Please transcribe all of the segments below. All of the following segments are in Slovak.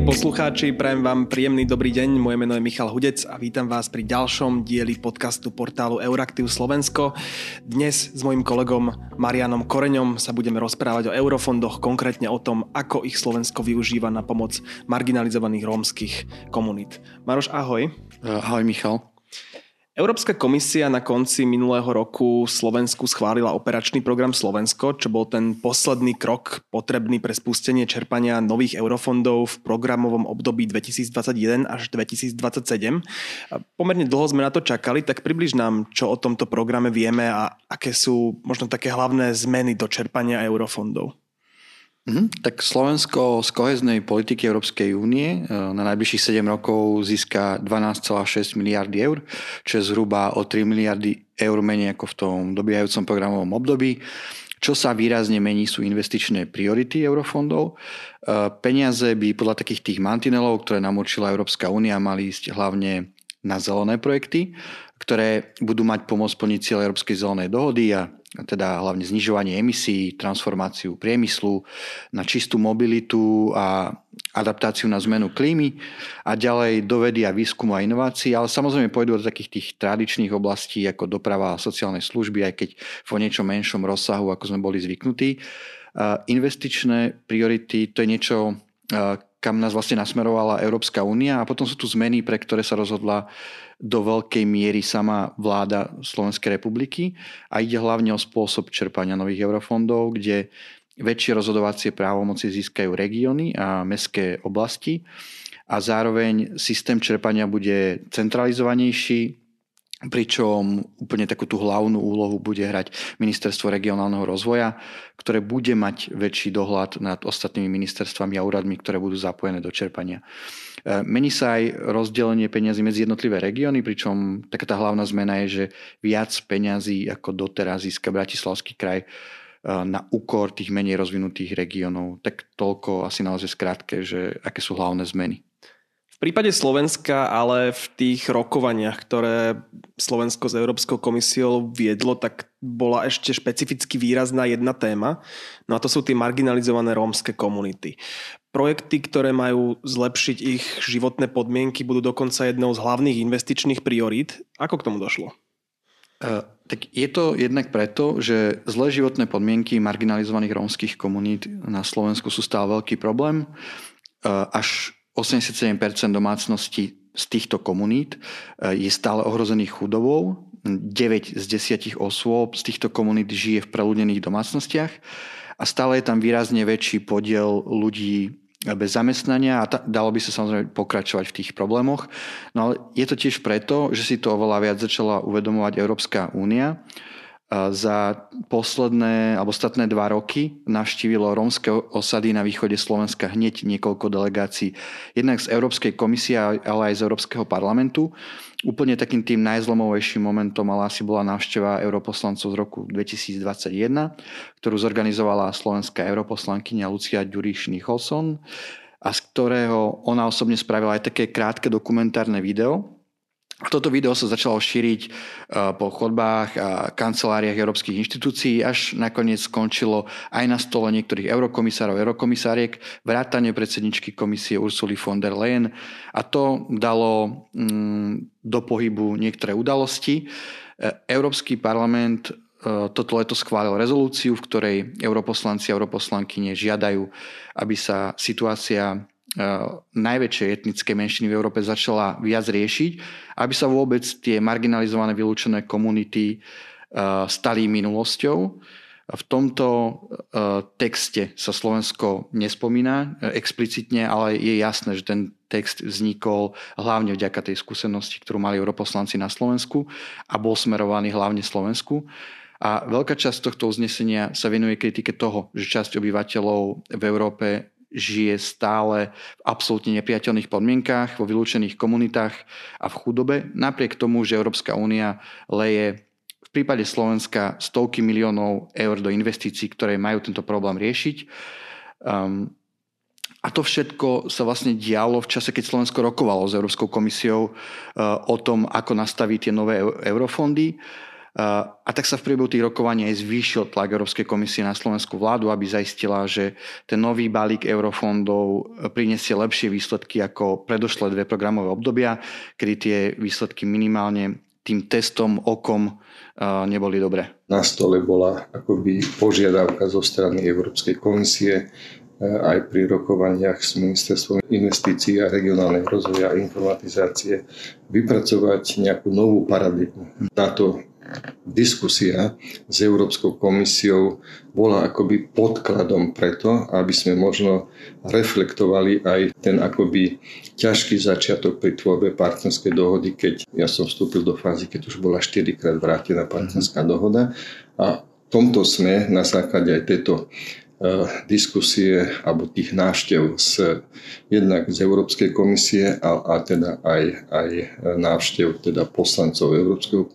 Milí poslucháči, prajem vám príjemný dobrý deň. Moje meno je Michal Hudec a vítam vás pri ďalšom dieli podcastu portálu Euraktiv Slovensko. Dnes s mojim kolegom Marianom Koreňom sa budeme rozprávať o eurofondoch, konkrétne o tom, ako ich Slovensko využíva na pomoc marginalizovaných rómskych komunít. Maroš, ahoj. Ahoj Michal. Európska komisia na konci minulého roku Slovensku schválila operačný program Slovensko, čo bol ten posledný krok potrebný pre spustenie čerpania nových eurofondov v programovom období 2021 až 2027. Pomerne dlho sme na to čakali, tak približ nám, čo o tomto programe vieme a aké sú možno také hlavné zmeny do čerpania eurofondov. Mhm, tak Slovensko z koheznej politiky Európskej únie e, na najbližších 7 rokov získa 12,6 miliardy eur, čo je zhruba o 3 miliardy eur menej ako v tom dobiehajúcom programovom období. Čo sa výrazne mení sú investičné priority eurofondov. E, peniaze by podľa takých tých mantinelov, ktoré nám určila Európska únia, mali ísť hlavne na zelené projekty, ktoré budú mať pomôcť plniť cieľ Európskej zelenej dohody a teda hlavne znižovanie emisí, transformáciu priemyslu na čistú mobilitu a adaptáciu na zmenu klímy a ďalej do vedy a výskumu a inovácií, ale samozrejme pôjdu do takých tých tradičných oblastí ako doprava a sociálne služby, aj keď vo niečo menšom rozsahu, ako sme boli zvyknutí. Investičné priority, to je niečo, kam nás vlastne nasmerovala Európska únia. A potom sú tu zmeny, pre ktoré sa rozhodla do veľkej miery sama vláda Slovenskej republiky. A ide hlavne o spôsob čerpania nových eurofondov, kde väčšie rozhodovacie právomoci získajú regióny a mestské oblasti. A zároveň systém čerpania bude centralizovanejší, pričom úplne takú tú hlavnú úlohu bude hrať Ministerstvo regionálneho rozvoja, ktoré bude mať väčší dohľad nad ostatnými ministerstvami a úradmi, ktoré budú zapojené do čerpania. E, mení sa aj rozdelenie peňazí medzi jednotlivé regióny, pričom taká tá hlavná zmena je, že viac peňazí ako doteraz získa Bratislavský kraj e, na úkor tých menej rozvinutých regiónov. Tak toľko asi naozaj skrátke, že aké sú hlavné zmeny. Prípade Slovenska, ale v tých rokovaniach, ktoré Slovensko s Európskou komisiou viedlo, tak bola ešte špecificky výrazná jedna téma, no a to sú tie marginalizované rómske komunity. Projekty, ktoré majú zlepšiť ich životné podmienky, budú dokonca jednou z hlavných investičných priorít. Ako k tomu došlo? Uh, tak je to jednak preto, že zlé životné podmienky marginalizovaných rómskych komunít na Slovensku sú stále veľký problém. Uh, až 87% domácností z týchto komunít e, je stále ohrozených chudobou. 9 z 10 osôb z týchto komunít žije v preľudnených domácnostiach a stále je tam výrazne väčší podiel ľudí bez zamestnania a ta, dalo by sa samozrejme pokračovať v tých problémoch. No ale je to tiež preto, že si to oveľa viac začala uvedomovať Európska únia za posledné alebo ostatné dva roky navštívilo rómske osady na východe Slovenska hneď niekoľko delegácií. Jednak z Európskej komisie, ale aj z Európskeho parlamentu. Úplne takým tým najzlomovejším momentom ale asi bola návšteva europoslancov z roku 2021, ktorú zorganizovala slovenská europoslankyňa Lucia Ďuriš Nicholson a z ktorého ona osobne spravila aj také krátke dokumentárne video, toto video sa začalo šíriť eh, po chodbách a kanceláriách európskych inštitúcií, až nakoniec skončilo aj na stole niektorých eurokomisárov, eurokomisáriek, vrátane predsedničky komisie Ursuly von der Leyen a to dalo mm, do pohybu niektoré udalosti. Eh, Európsky parlament eh, toto leto schválil rezolúciu, v ktorej europoslanci a europoslankyne žiadajú, aby sa situácia najväčšej etnické menšiny v Európe začala viac riešiť, aby sa vôbec tie marginalizované vylúčené komunity stali minulosťou. V tomto texte sa Slovensko nespomína explicitne, ale je jasné, že ten text vznikol hlavne vďaka tej skúsenosti, ktorú mali europoslanci na Slovensku a bol smerovaný hlavne Slovensku. A veľká časť tohto uznesenia sa venuje kritike toho, že časť obyvateľov v Európe žije stále v absolútne nepriateľných podmienkách, vo vylúčených komunitách a v chudobe, napriek tomu, že Európska únia leje v prípade Slovenska stovky miliónov eur do investícií, ktoré majú tento problém riešiť. Um, a to všetko sa vlastne dialo v čase, keď Slovensko rokovalo s Európskou komisiou uh, o tom, ako nastaviť tie nové eurofondy. A tak sa v priebehu tých rokovaní aj zvýšil tlak Európskej komisie na slovenskú vládu, aby zaistila, že ten nový balík eurofondov prinesie lepšie výsledky ako predošlé dve programové obdobia, kedy tie výsledky minimálne tým testom okom neboli dobré. Na stole bola akoby požiadavka zo strany Európskej komisie aj pri rokovaniach s Ministerstvom investícií a regionálnej rozvoja a informatizácie vypracovať nejakú novú paradigmu. Táto diskusia s Európskou komisiou bola akoby podkladom preto, aby sme možno reflektovali aj ten akoby ťažký začiatok pri tvorbe partnerskej dohody, keď ja som vstúpil do fázy, keď už bola 4 krát vrátená partnerská dohoda. A v tomto sme na základe aj tejto diskusie alebo tých návštev z, jednak z Európskej komisie a, a teda aj, aj návštev teda poslancov Európskeho,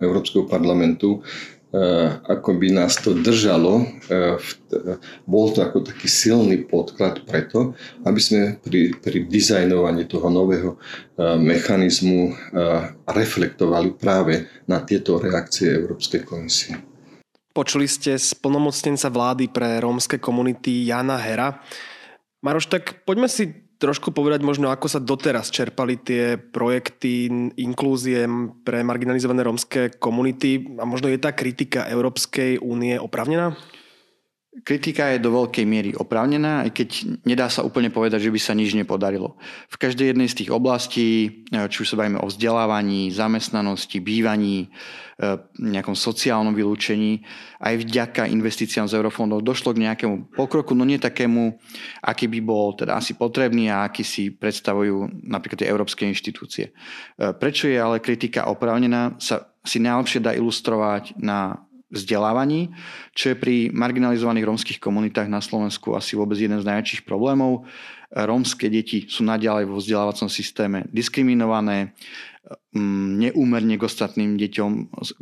Európskeho parlamentu eh, ako by nás to držalo, eh, bol to ako taký silný podklad preto, aby sme pri, pri dizajnovaní toho nového mechanizmu reflektovali práve na tieto reakcie Európskej komisie. Počuli ste z plnomocnenca vlády pre rómske komunity Jana Hera. Maroš, tak poďme si trošku povedať možno, ako sa doteraz čerpali tie projekty inklúzie pre marginalizované rómske komunity a možno je tá kritika Európskej únie opravnená? Kritika je do veľkej miery oprávnená, aj keď nedá sa úplne povedať, že by sa nič nepodarilo. V každej jednej z tých oblastí, eh, či už sa bavíme o vzdelávaní, zamestnanosti, bývaní, eh, nejakom sociálnom vylúčení, aj vďaka investíciám z eurofondov došlo k nejakému pokroku, no nie takému, aký by bol teda asi potrebný a aký si predstavujú napríklad tie európske inštitúcie. Eh, prečo je ale kritika oprávnená, sa si najlepšie dá ilustrovať na vzdelávaní, čo je pri marginalizovaných rómskych komunitách na Slovensku asi vôbec jeden z najväčších problémov. Rómske deti sú naďalej vo vzdelávacom systéme diskriminované, neúmerne k ostatným deťom,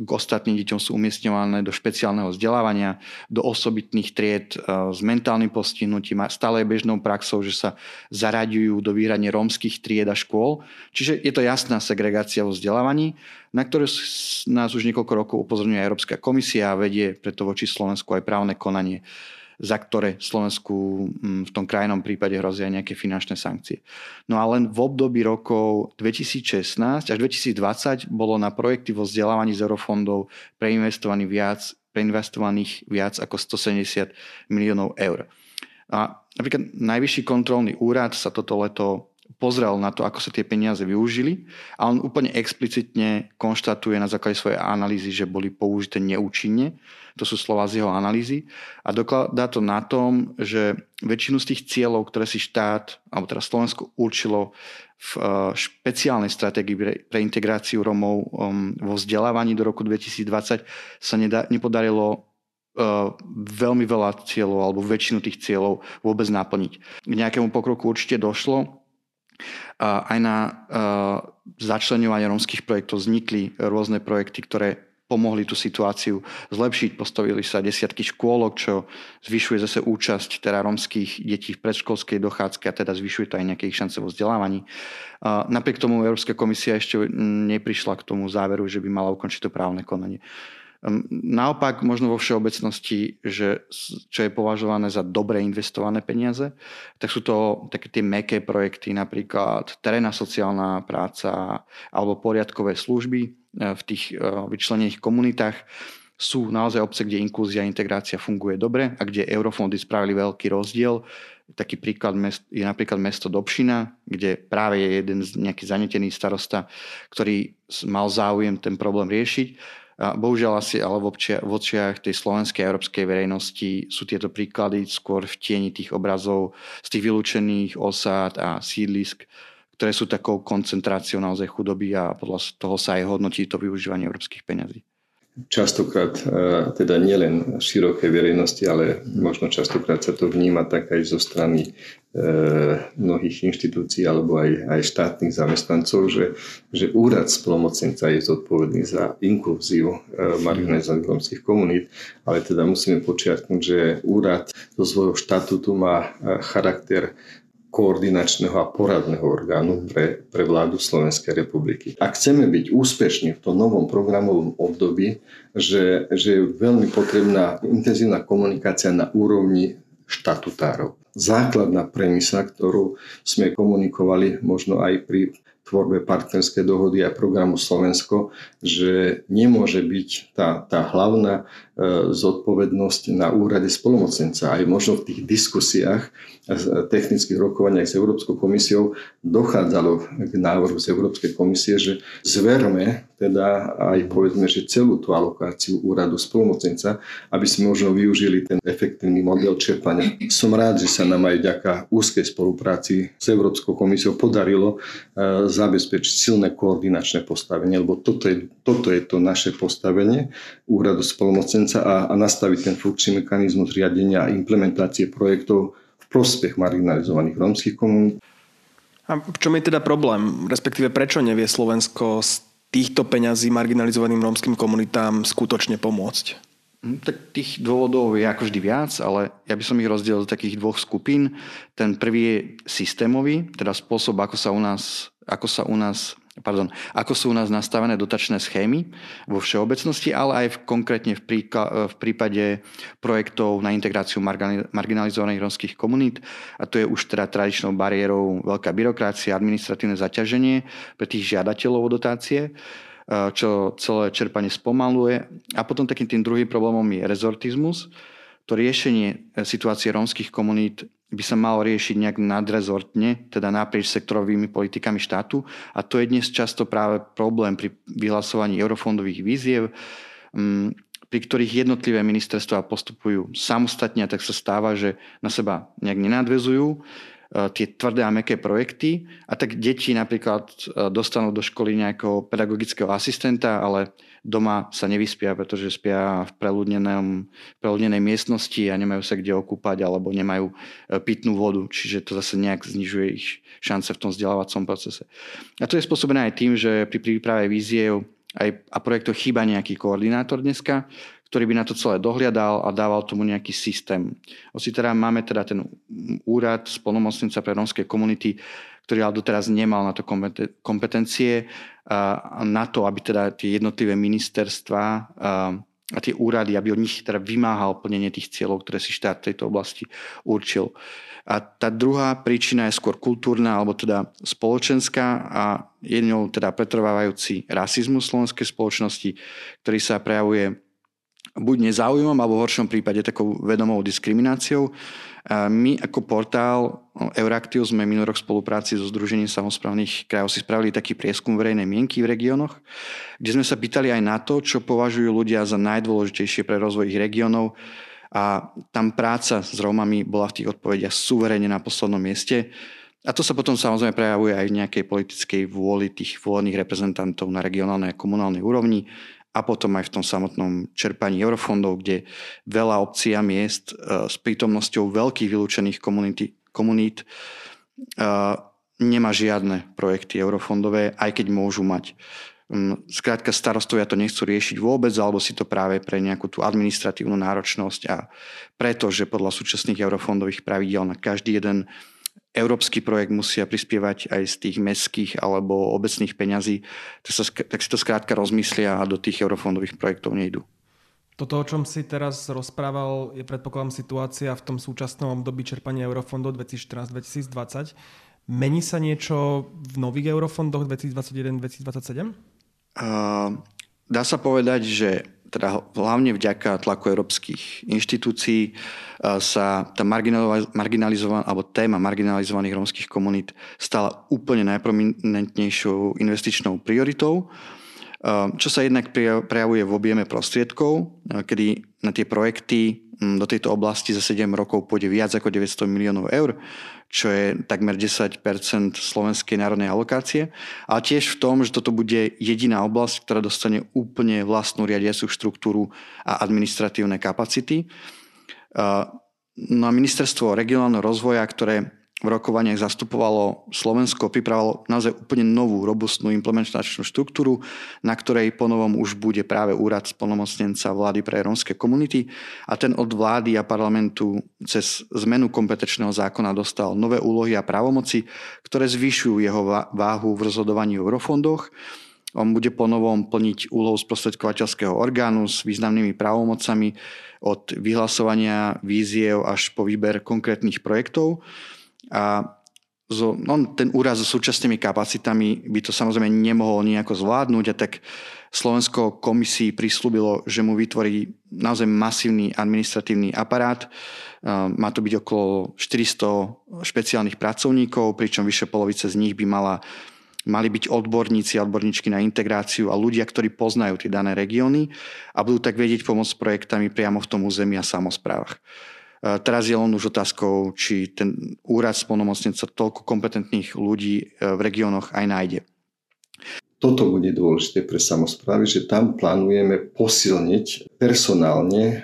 k ostatným deťom sú umiestňované do špeciálneho vzdelávania, do osobitných tried e, s mentálnym postihnutím a stále je bežnou praxou, že sa zaraďujú do výhradne rómskych tried a škôl. Čiže je to jasná segregácia vo vzdelávaní na ktoré nás už niekoľko rokov upozorňuje Európska komisia a vedie preto voči Slovensku aj právne konanie, za ktoré Slovensku mm, v tom krajnom prípade hrozia nejaké finančné sankcie. No a len v období rokov 2016 až 2020 bolo na projekty vo vzdelávaní z eurofondov preinvestovaných viac, preinvestovaných viac ako 170 miliónov eur. A napríklad Najvyšší kontrolný úrad sa toto leto pozrel na to, ako sa tie peniaze využili a on úplne explicitne konštatuje na základe svojej analýzy, že boli použité neúčinne. To sú slova z jeho analýzy. A dokladá to na tom, že väčšinu z tých cieľov, ktoré si štát, alebo teraz Slovensko určilo v eh, špeciálnej stratégii pre integráciu Romov um, vo vzdelávaní do roku 2020 sa nepodarilo uh, veľmi veľa cieľov alebo väčšinu tých cieľov vôbec naplniť. K nejakému pokroku určite došlo, aj na začlenovanie rómskych projektov vznikli rôzne projekty, ktoré pomohli tú situáciu zlepšiť. Postavili sa desiatky škôlok, čo zvyšuje zase účasť teda rómskych detí v predškolskej dochádzke a teda zvyšuje to aj nejaké ich šance vo vzdelávaní. Napriek tomu Európska komisia ešte neprišla k tomu záveru, že by mala ukončiť to právne konanie. Naopak, možno vo všeobecnosti, že čo je považované za dobre investované peniaze, tak sú to také tie meké projekty, napríklad terénna sociálna práca alebo poriadkové služby e, v tých e, vyčlenených komunitách. Sú naozaj obce, kde inklúzia a integrácia funguje dobre a kde eurofondy spravili veľký rozdiel. Taký príklad je napríklad mesto Dobšina, kde práve je jeden nejaký zanetený starosta, ktorý mal záujem ten problém riešiť bohužiaľ asi ale v, občia, v očiach tej slovenskej a európskej verejnosti sú tieto príklady skôr v tieni tých obrazov z tých vylúčených osád a sídlisk, ktoré sú takou koncentráciou naozaj chudoby a podľa toho sa aj hodnotí to využívanie európskych peňazí častokrát, e, teda nielen širokej verejnosti, ale možno častokrát sa to vníma tak aj zo strany e, mnohých inštitúcií alebo aj, aj štátnych zamestnancov, že, že úrad spolomocnenca je zodpovedný za inklúziu e, marginalizovaných romských komunít, ale teda musíme počiarknúť, že úrad zo svojho štatútu má charakter koordinačného a poradného orgánu pre, pre vládu Slovenskej republiky. Ak chceme byť úspešní v tom novom programovom období, že, že je veľmi potrebná intenzívna komunikácia na úrovni štatutárov. Základná premisa, ktorú sme komunikovali možno aj pri tvorbe partnerskej dohody a programu Slovensko, že nemôže byť tá, tá hlavná e, zodpovednosť na úrade spolumocnenca. Aj možno v tých diskusiách, a technických rokovaniach s Európskou komisiou dochádzalo k návrhu z Európskej komisie, že zverme teda aj povedzme, že celú tú alokáciu úradu spolumocnenca, aby sme možno využili ten efektívny model čerpania. Som rád, že sa nám aj vďaka úzkej spolupráci s Európskou komisiou podarilo e, zabezpečiť silné koordinačné postavenie, lebo toto je, toto je to naše postavenie úradu spolumocnenca a, a nastaviť ten funkčný mechanizmus riadenia a implementácie projektov v prospech marginalizovaných rómskych komunít. A v čom je teda problém? Respektíve prečo nevie Slovensko z týchto peňazí marginalizovaným rómskym komunitám skutočne pomôcť? Hm, tak tých dôvodov je ako vždy viac, ale ja by som ich rozdielil do takých dvoch skupín. Ten prvý je systémový, teda spôsob, ako sa u nás ako sa u nás pardon, ako sú u nás nastavené dotačné schémy vo všeobecnosti, ale aj v, konkrétne v, príka, v prípade projektov na integráciu marginalizovaných romských komunít. A to je už teda tradičnou bariérou veľká byrokracia, administratívne zaťaženie pre tých žiadateľov o dotácie čo celé čerpanie spomaluje. A potom takým tým druhým problémom je rezortizmus. To riešenie situácie rómskych komunít by sa malo riešiť nejak nadrezortne, teda naprieč sektorovými politikami štátu. A to je dnes často práve problém pri vyhlasovaní eurofondových víziev, mm, pri ktorých jednotlivé ministerstva postupujú samostatne a tak sa stáva, že na seba nejak nenadvezujú tie tvrdé a meké projekty. A tak deti napríklad e, dostanú do školy nejakého pedagogického asistenta, ale doma sa nevyspia, pretože spia v preľudnenej miestnosti a nemajú sa kde okúpať alebo nemajú e, pitnú vodu, čiže to zase nejak znižuje ich šance v tom vzdelávacom procese. A to je spôsobené aj tým, že pri príprave víziev aj a projektov chýba nejaký koordinátor dneska, ktorý by na to celé dohliadal a dával tomu nejaký systém. Osi teda máme teda ten úrad spolnomocnica pre rómske komunity, ktorý ale doteraz nemal na to kompetencie na to, aby teda tie jednotlivé ministerstva a tie úrady, aby od nich teda vymáhal plnenie tých cieľov, ktoré si štát v tejto oblasti určil. A tá druhá príčina je skôr kultúrna alebo teda spoločenská a je ňou teda pretrvávajúci rasizmus slovenskej spoločnosti, ktorý sa prejavuje buď nezáujmom, alebo v horšom prípade takou vedomou diskrimináciou. My ako portál Euraktiv sme minulý rok v spolupráci so Združením samozprávnych krajov si spravili taký prieskum verejnej mienky v regiónoch, kde sme sa pýtali aj na to, čo považujú ľudia za najdôležitejšie pre rozvoj ich regiónov a tam práca s Rómami bola v tých odpovediach suverene na poslednom mieste. A to sa potom samozrejme prejavuje aj v nejakej politickej vôli tých volených reprezentantov na regionálnej a komunálnej úrovni a potom aj v tom samotnom čerpaní eurofondov, kde veľa obcí a miest e, s prítomnosťou veľkých vylúčených komunity, komunít e, nemá žiadne projekty eurofondové, aj keď môžu mať. Mm, skrátka starostovia to nechcú riešiť vôbec, alebo si to práve pre nejakú tú administratívnu náročnosť a preto, že podľa súčasných eurofondových pravidel na každý jeden európsky projekt musia prispievať aj z tých mestských alebo obecných peňazí, tak, sa, tak si to skrátka rozmyslia a do tých eurofondových projektov nejdu. Toto, o čom si teraz rozprával, je predpokladám situácia v tom súčasnom období čerpania eurofondov 2014-2020. Mení sa niečo v nových eurofondoch 2021-2027? Uh, dá sa povedať, že teda hlavne vďaka tlaku európskych inštitúcií e, sa tá marginalizovaná, alebo téma marginalizovaných rómskych komunít stala úplne najprominentnejšou investičnou prioritou, e, čo sa jednak prejavuje v objeme prostriedkov, e, kedy na tie projekty do tejto oblasti za 7 rokov pôjde viac ako 900 miliónov eur, čo je takmer 10% slovenskej národnej alokácie. A tiež v tom, že toto bude jediná oblasť, ktorá dostane úplne vlastnú riadiacu štruktúru a administratívne kapacity. No a ministerstvo regionálneho rozvoja, ktoré v rokovaniach zastupovalo Slovensko, pripravilo naozaj úplne novú, robustnú implementačnú štruktúru, na ktorej ponovom už bude práve úrad splnomocnenca vlády pre rómske komunity a ten od vlády a parlamentu cez zmenu kompetenčného zákona dostal nové úlohy a právomoci, ktoré zvyšujú jeho váhu v rozhodovaní o eurofondoch. On bude ponovom plniť úlohu sprostredkovateľského orgánu s významnými právomocami od vyhlasovania víziev až po výber konkrétnych projektov. A so, no, ten úraz so súčasnými kapacitami by to samozrejme nemohol nejako zvládnuť a tak Slovensko komisii prislúbilo, že mu vytvorí naozaj masívny administratívny aparát. Má to byť okolo 400 špeciálnych pracovníkov, pričom vyše polovice z nich by mala, mali byť odborníci a odborníčky na integráciu a ľudia, ktorí poznajú tie dané regióny a budú tak vedieť pomôcť projektami priamo v tom území a samozprávach. Teraz je len už otázkou, či ten úrad spolnomocnenca toľko kompetentných ľudí e, v regiónoch aj nájde. Toto bude dôležité pre samozprávy, že tam plánujeme posilniť personálne e,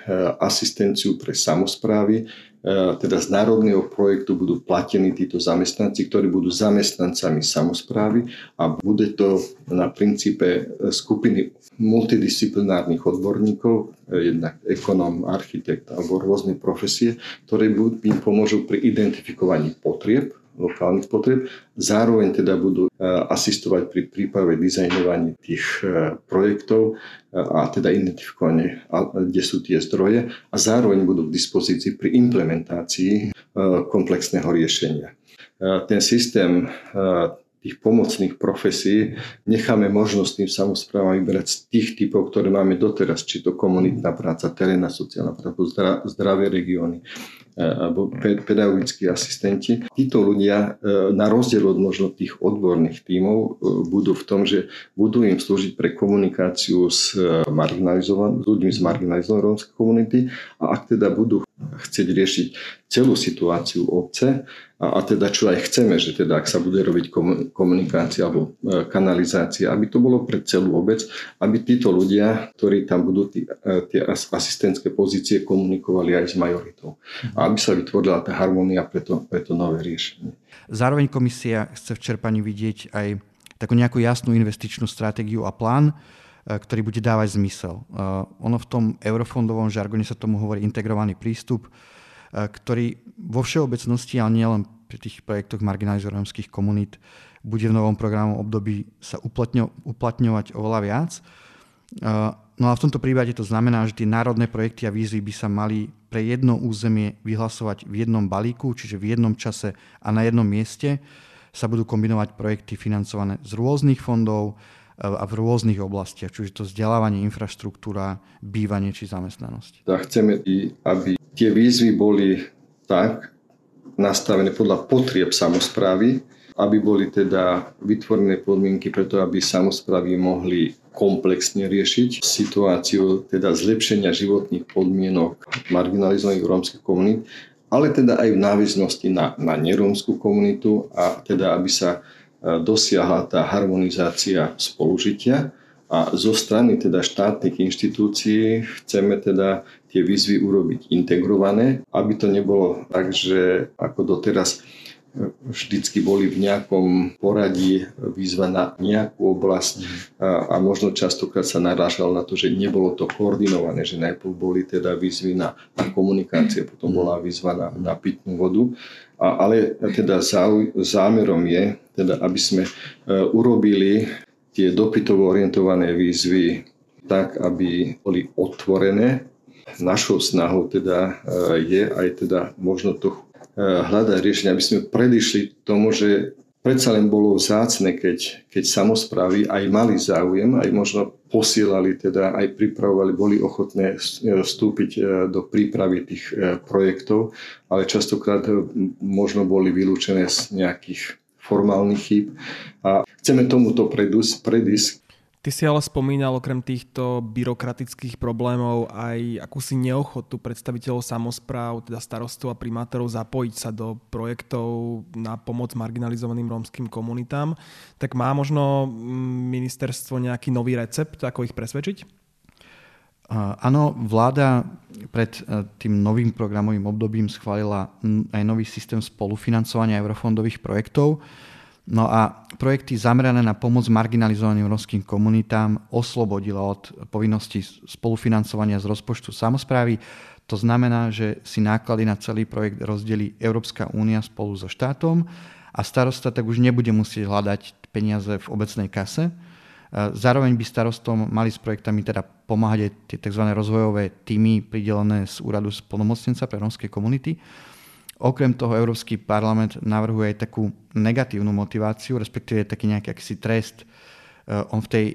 asistenciu pre samozprávy, E, teda z národného projektu budú platení títo zamestnanci, ktorí budú zamestnancami samozprávy a bude to na princípe skupiny multidisciplinárnych odborníkov, jednak ekonóm, architekt alebo rôzne profesie, ktoré im pomôžu pri identifikovaní potrieb lokálnych potreb. Zároveň teda budú e, asistovať pri príprave dizajnovaní tých e, projektov e, a teda identifikovanie, kde sú tie zdroje a zároveň budú k dispozícii pri implementácii komplexného riešenia. Ten systém tých pomocných profesí necháme možnosť tým samozprávam vyberať z tých typov, ktoré máme doteraz, či to komunitná práca, terénna sociálna práca, zdravé regióny, E, alebo pedagogickí asistenti. Títo ľudia, e, na rozdiel od možno tých odborných tímov, e, budú v tom, že budú im slúžiť pre komunikáciu s ľuďmi z marginalizovanej rómskej komunity a ak teda budú chcieť riešiť celú situáciu obce a, a teda čo aj chceme, že teda ak sa bude robiť komunikácia alebo e, kanalizácia, aby to bolo pre celú obec, aby títo ľudia, ktorí tam budú tí, e, tie asistentské pozície, komunikovali aj s majoritou. A aby sa vytvorila tá harmónia pre to, pre to nové riešenie. Zároveň komisia chce v čerpaní vidieť aj takú nejakú jasnú investičnú stratégiu a plán, ktorý bude dávať zmysel. Ono v tom eurofondovom žargone sa tomu hovorí integrovaný prístup, ktorý vo všeobecnosti, ale nielen pri tých projektoch marginalizovaných komunít, bude v novom programu období sa uplatňo, uplatňovať oveľa viac. No a v tomto prípade to znamená, že tie národné projekty a výzvy by sa mali pre jedno územie vyhlasovať v jednom balíku, čiže v jednom čase a na jednom mieste sa budú kombinovať projekty financované z rôznych fondov a v rôznych oblastiach, čiže to vzdelávanie, infraštruktúra, bývanie či zamestnanosť. Tak chceme, aby tie výzvy boli tak nastavené podľa potrieb samozprávy, aby boli teda vytvorené podmienky preto, aby samozprávy mohli komplexne riešiť situáciu teda zlepšenia životných podmienok marginalizovaných rómskych komunít, ale teda aj v návisnosti na, na nerómskú komunitu a teda aby sa dosiahla tá harmonizácia spolužitia a zo strany teda štátnych inštitúcií chceme teda tie výzvy urobiť integrované, aby to nebolo tak, že ako doteraz e, vždycky boli v nejakom poradí výzva na nejakú oblasť a, a možno častokrát sa narážal na to, že nebolo to koordinované, že najprv boli teda výzvy na, na komunikácie, potom bola výzva na, na pitnú vodu. A, ale teda zau, zámerom je, teda, aby sme uh, urobili tie dopytovo orientované výzvy tak, aby boli otvorené Našou snahou teda e, je aj teda možno to e, hľadať riešenie, aby sme predišli tomu, že predsa len bolo vzácne, keď, keď samozprávy aj mali záujem, aj možno posielali, teda aj pripravovali, boli ochotné e, vstúpiť do prípravy tých projektov, ale častokrát možno boli vylúčené z nejakých formálnych chýb. A chceme tomuto predísť, Ty si ale spomínal okrem týchto byrokratických problémov aj akúsi neochotu predstaviteľov samozpráv, teda starostov a primátorov zapojiť sa do projektov na pomoc marginalizovaným rómskym komunitám. Tak má možno mm, ministerstvo nejaký nový recept, ako ich presvedčiť? Áno, vláda pred tým novým programovým obdobím schválila aj nový systém spolufinancovania eurofondových projektov. No a projekty zamerané na pomoc marginalizovaným romským komunitám oslobodila od povinnosti spolufinancovania z rozpočtu samozprávy. To znamená, že si náklady na celý projekt rozdelí Európska únia spolu so štátom a starosta tak už nebude musieť hľadať peniaze v obecnej kase. Zároveň by starostom mali s projektami teda pomáhať aj tie tzv. rozvojové týmy pridelené z úradu spolnomocnenca pre romské komunity. Okrem toho Európsky parlament navrhuje aj takú negatívnu motiváciu, respektíve taký nejaký akýsi trest. E, on v tej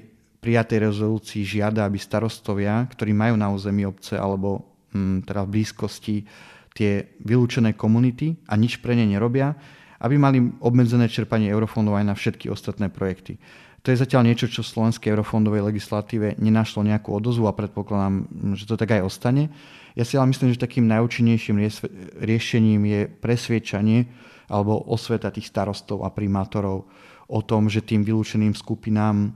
prijatej rezolúcii žiada, aby starostovia, ktorí majú na území obce alebo hm, teda v blízkosti tie vylúčené komunity a nič pre ne nerobia, aby mali obmedzené čerpanie eurofondov aj na všetky ostatné projekty. To je zatiaľ niečo, čo v slovenskej eurofondovej legislatíve nenašlo nejakú odozvu a predpokladám, že to tak aj ostane. Ja si ale myslím, že takým najúčinnejším riešením je presviečanie alebo osveta tých starostov a primátorov o tom, že tým vylúčeným skupinám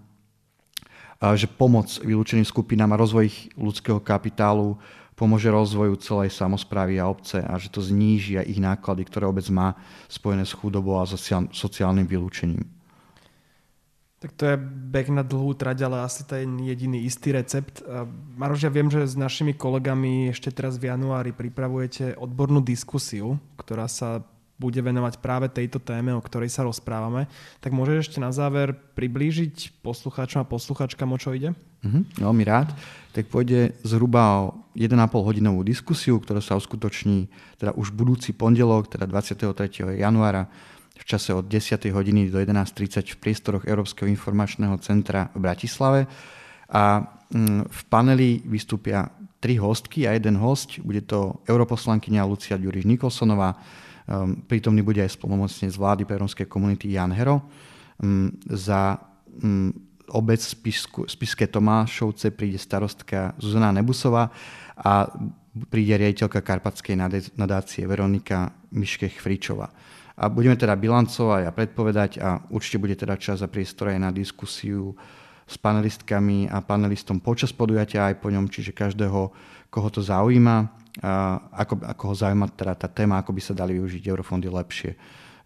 že pomoc vylúčeným skupinám a rozvoj ich ľudského kapitálu pomôže rozvoju celej samozprávy a obce a že to zníži aj ich náklady, ktoré obec má spojené s chudobou a sociálnym vylúčením. Tak to je beh na dlhú trať, ale asi to je jediný istý recept. Maroš, ja viem, že s našimi kolegami ešte teraz v januári pripravujete odbornú diskusiu, ktorá sa bude venovať práve tejto téme, o ktorej sa rozprávame. Tak môžeš ešte na záver priblížiť poslucháčom a poslucháčkam, o čo ide? Mhm, veľmi rád. Tak pôjde zhruba o 1,5 hodinovú diskusiu, ktorá sa uskutoční teda už budúci pondelok, teda 23. januára v čase od 10. hodiny do 11.30 v priestoroch Európskeho informačného centra v Bratislave. A mm, v paneli vystúpia tri hostky a jeden host. Bude to europoslankyňa Lucia Ďuriš Nikolsonová, ehm, prítomný bude aj z vlády pre rómskej komunity Jan Hero. Ehm, za mm, obec Spiske Tomášovce príde starostka Zuzana Nebusová a príde riaditeľka Karpatskej nadácie Veronika Miškech-Fričová. A budeme teda bilancovať a predpovedať a určite bude teda čas a priestor aj na diskusiu s panelistkami a panelistom počas podujatia aj po ňom, čiže každého, koho to zaujíma, a ako, ako ho zaujíma teda tá téma, ako by sa dali využiť eurofondy lepšie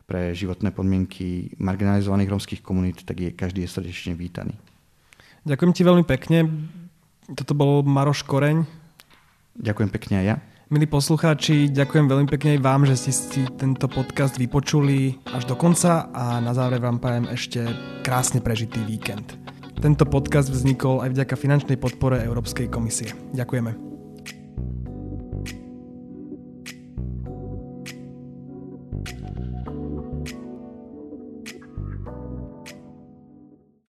pre životné podmienky marginalizovaných romských komunít, tak je, každý je srdečne vítaný. Ďakujem ti veľmi pekne. Toto bol Maroš Koreň. Ďakujem pekne aj ja. Milí poslucháči, ďakujem veľmi pekne aj vám, že ste si tento podcast vypočuli až do konca a na záver vám prajem ešte krásne prežitý víkend. Tento podcast vznikol aj vďaka finančnej podpore Európskej komisie. Ďakujeme.